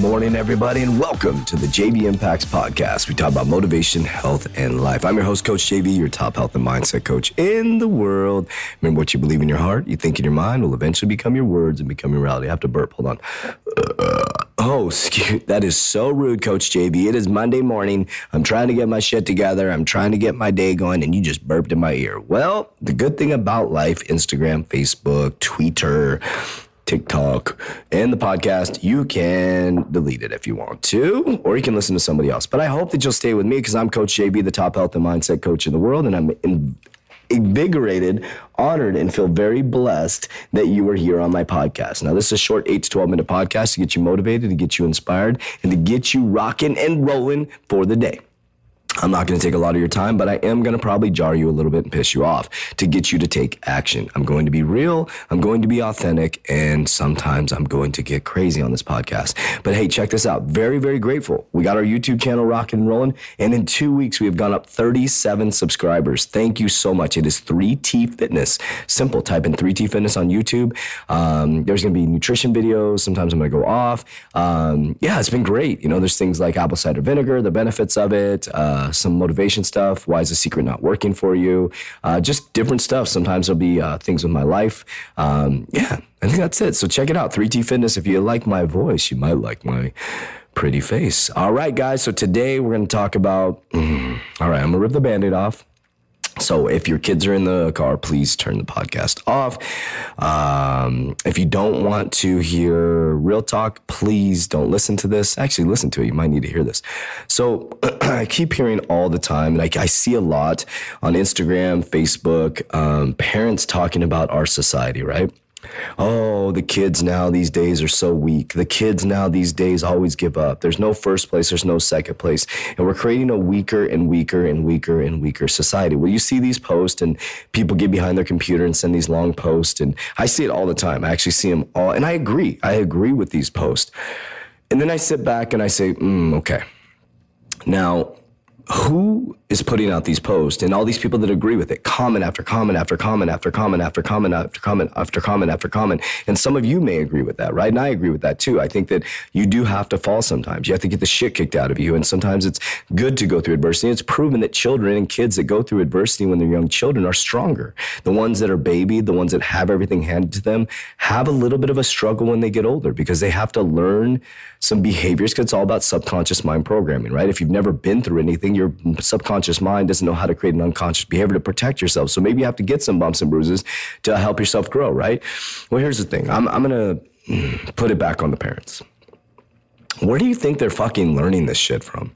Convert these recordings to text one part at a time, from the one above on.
morning, everybody, and welcome to the JV Impacts Podcast. We talk about motivation, health, and life. I'm your host, Coach JV, your top health and mindset coach in the world. Remember what you believe in your heart, you think in your mind, will eventually become your words and become your reality. I have to burp. Hold on. Uh, oh, excuse, that is so rude, Coach JV. It is Monday morning. I'm trying to get my shit together. I'm trying to get my day going, and you just burped in my ear. Well, the good thing about life, Instagram, Facebook, Twitter, TikTok, and the podcast, you can delete it if you want to, or you can listen to somebody else. But I hope that you'll stay with me because I'm Coach JV, the top health and mindset coach in the world, and I'm in, invigorated, honored, and feel very blessed that you are here on my podcast. Now, this is a short 8 to 12 minute podcast to get you motivated, to get you inspired, and to get you rocking and rolling for the day. I'm not going to take a lot of your time, but I am going to probably jar you a little bit and piss you off to get you to take action. I'm going to be real. I'm going to be authentic. And sometimes I'm going to get crazy on this podcast. But hey, check this out. Very, very grateful. We got our YouTube channel rocking and rolling. And in two weeks, we have gone up 37 subscribers. Thank you so much. It is 3T Fitness. Simple. Type in 3T Fitness on YouTube. Um, there's going to be nutrition videos. Sometimes I'm going to go off. Um, yeah, it's been great. You know, there's things like apple cider vinegar, the benefits of it. Uh, uh, some motivation stuff. Why is the secret not working for you? Uh, just different stuff. Sometimes there'll be uh, things with my life. Um, yeah, I think that's it. So check it out. 3T Fitness. If you like my voice, you might like my pretty face. All right, guys. So today we're going to talk about. Mm, all right, I'm going to rip the band aid off. So if your kids are in the car, please turn the podcast off. Um, if you don't want to hear real talk, please don't listen to this. Actually, listen to it. You might need to hear this. So I keep hearing all the time, and I, I see a lot on Instagram, Facebook, um, parents talking about our society, right? Oh, the kids now these days are so weak. The kids now these days always give up. There's no first place, there's no second place. And we're creating a weaker and weaker and weaker and weaker society. Well, you see these posts and people get behind their computer and send these long posts. And I see it all the time. I actually see them all. And I agree. I agree with these posts. And then I sit back and I say, mm, okay. Now, who is putting out these posts and all these people that agree with it, comment after comment after comment after comment after comment after comment after comment after comment. And some of you may agree with that, right? And I agree with that too. I think that you do have to fall sometimes. You have to get the shit kicked out of you. And sometimes it's good to go through adversity. It's proven that children and kids that go through adversity when they're young children are stronger. The ones that are babied, the ones that have everything handed to them, have a little bit of a struggle when they get older because they have to learn some behaviors because it's all about subconscious mind programming, right? If you've never been through anything, your subconscious mind doesn't know how to create an unconscious behavior to protect yourself. So maybe you have to get some bumps and bruises to help yourself grow, right? Well, here's the thing I'm, I'm going to mm, put it back on the parents. Where do you think they're fucking learning this shit from?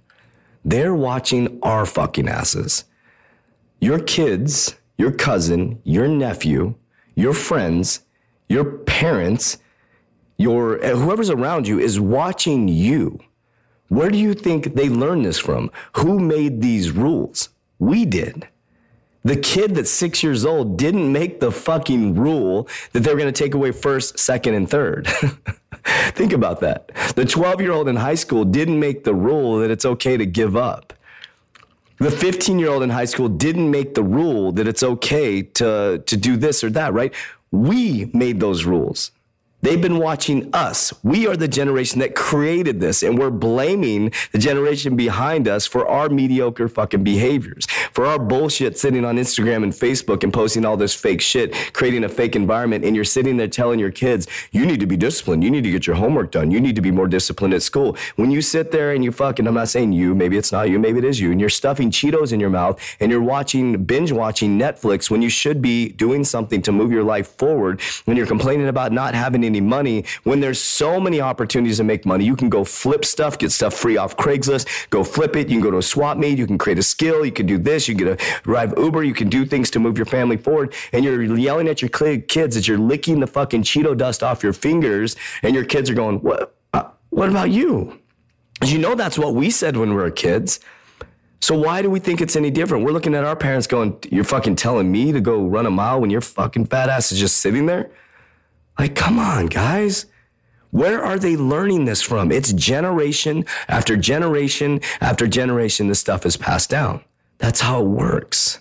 They're watching our fucking asses. Your kids, your cousin, your nephew, your friends, your parents, your whoever's around you is watching you. Where do you think they learned this from? Who made these rules? We did. The kid that's six years old didn't make the fucking rule that they're going to take away first, second, and third. Think about that. The 12 year old in high school didn't make the rule that it's okay to give up. The 15 year old in high school didn't make the rule that it's okay to, to do this or that, right? We made those rules. They've been watching us. We are the generation that created this, and we're blaming the generation behind us for our mediocre fucking behaviors, for our bullshit sitting on Instagram and Facebook and posting all this fake shit, creating a fake environment. And you're sitting there telling your kids, you need to be disciplined. You need to get your homework done. You need to be more disciplined at school. When you sit there and you fucking, I'm not saying you, maybe it's not you, maybe it is you, and you're stuffing Cheetos in your mouth and you're watching, binge watching Netflix when you should be doing something to move your life forward, when you're complaining about not having any money when there's so many opportunities to make money. You can go flip stuff, get stuff free off Craigslist, go flip it. You can go to a swap meet. You can create a skill. You can do this. You can drive Uber. You can do things to move your family forward. And you're yelling at your kids as you're licking the fucking Cheeto dust off your fingers. And your kids are going, what, uh, what about you? You know, that's what we said when we were kids. So why do we think it's any different? We're looking at our parents going, You're fucking telling me to go run a mile when your fucking fat ass is just sitting there? Like, come on, guys. Where are they learning this from? It's generation after generation after generation, this stuff is passed down. That's how it works.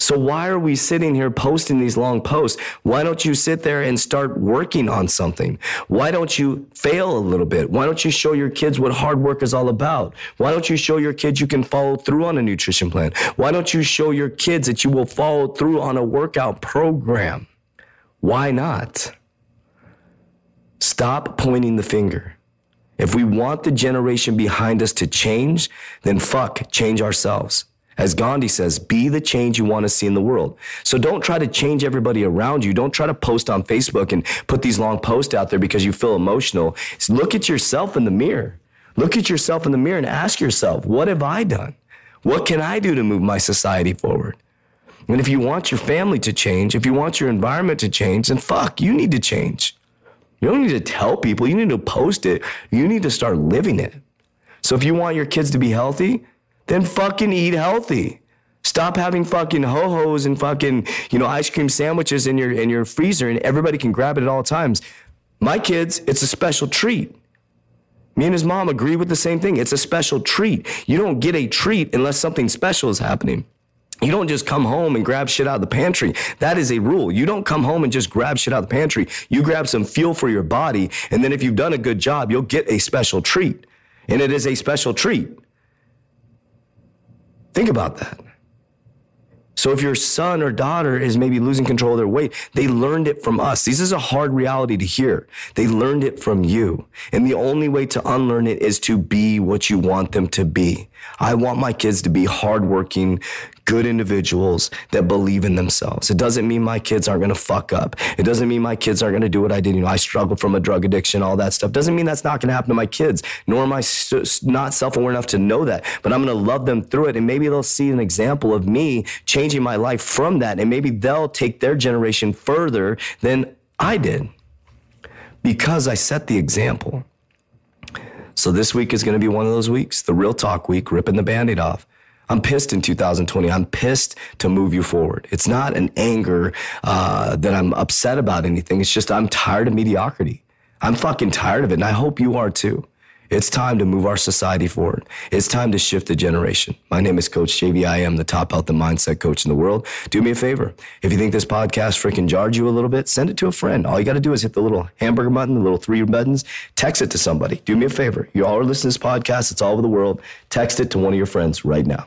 So why are we sitting here posting these long posts? Why don't you sit there and start working on something? Why don't you fail a little bit? Why don't you show your kids what hard work is all about? Why don't you show your kids you can follow through on a nutrition plan? Why don't you show your kids that you will follow through on a workout program? Why not? Stop pointing the finger. If we want the generation behind us to change, then fuck, change ourselves. As Gandhi says, be the change you want to see in the world. So don't try to change everybody around you. Don't try to post on Facebook and put these long posts out there because you feel emotional. look at yourself in the mirror. Look at yourself in the mirror and ask yourself, what have I done? What can I do to move my society forward? And if you want your family to change, if you want your environment to change, then fuck, you need to change. You don't need to tell people, you need to post it. You need to start living it. So if you want your kids to be healthy, then fucking eat healthy. Stop having fucking ho-hos and fucking, you know, ice cream sandwiches in your in your freezer and everybody can grab it at all times. My kids, it's a special treat. Me and his mom agree with the same thing. It's a special treat. You don't get a treat unless something special is happening. You don't just come home and grab shit out of the pantry. That is a rule. You don't come home and just grab shit out of the pantry. You grab some fuel for your body, and then if you've done a good job, you'll get a special treat. And it is a special treat. Think about that. So if your son or daughter is maybe losing control of their weight, they learned it from us. This is a hard reality to hear. They learned it from you. And the only way to unlearn it is to be what you want them to be. I want my kids to be hardworking, good individuals that believe in themselves. It doesn't mean my kids aren't going to fuck up. It doesn't mean my kids aren't going to do what I did. You know, I struggled from a drug addiction, all that stuff. Doesn't mean that's not going to happen to my kids, nor am I not self aware enough to know that. But I'm going to love them through it. And maybe they'll see an example of me changing my life from that. And maybe they'll take their generation further than I did because I set the example. So this week is going to be one of those weeks, the real talk week, ripping the band aid off. I'm pissed in 2020. I'm pissed to move you forward. It's not an anger uh, that I'm upset about anything. It's just I'm tired of mediocrity. I'm fucking tired of it, and I hope you are too. It's time to move our society forward. It's time to shift the generation. My name is Coach JV. I am the top health and mindset coach in the world. Do me a favor. If you think this podcast freaking jarred you a little bit, send it to a friend. All you got to do is hit the little hamburger button, the little three buttons, text it to somebody. Do me a favor. You all are listening to this podcast. It's all over the world. Text it to one of your friends right now.